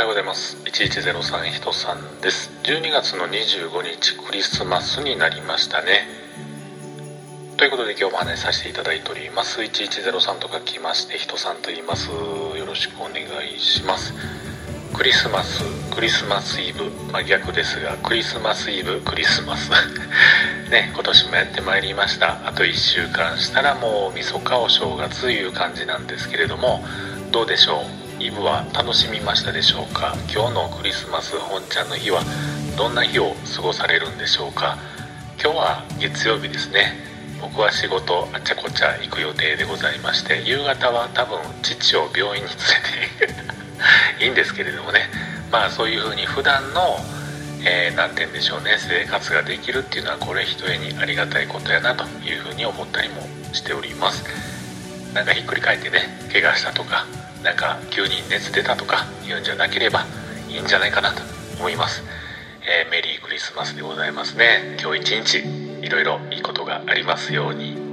はようございます。1103人さんです。12月の25日クリスマスになりましたね。ということで今日も話させていただいております。1103と書きまして人さんと言います。よろしくお願いします。クリスマスクリスマスイブ、まあ、逆ですがクリスマスイブクリスマス。ね今年もやってまいりました。あと1週間したらもうみそかお正月いう感じなんですけれどもどうでしょう？イブは楽しみましたでしょうか？今日のクリスマス本ちゃんの日はどんな日を過ごされるんでしょうか？今日は月曜日ですね。僕は仕事あちゃこちゃ行く予定でございまして夕方は多分父を病院に連れて いいんですけれどもね。まあそういう風に普段のえー、て言うんでしょうね生活ができるっていうのはこれひとえにありがたいことやなというふうに思ったりもしております。なんかひっくり返ってね怪我したとかなんか急に熱出たとか言うんじゃなければいいんじゃないかなと思います、えー、メリークリスマスでございますね。今日一日いろいろいいことがありますように。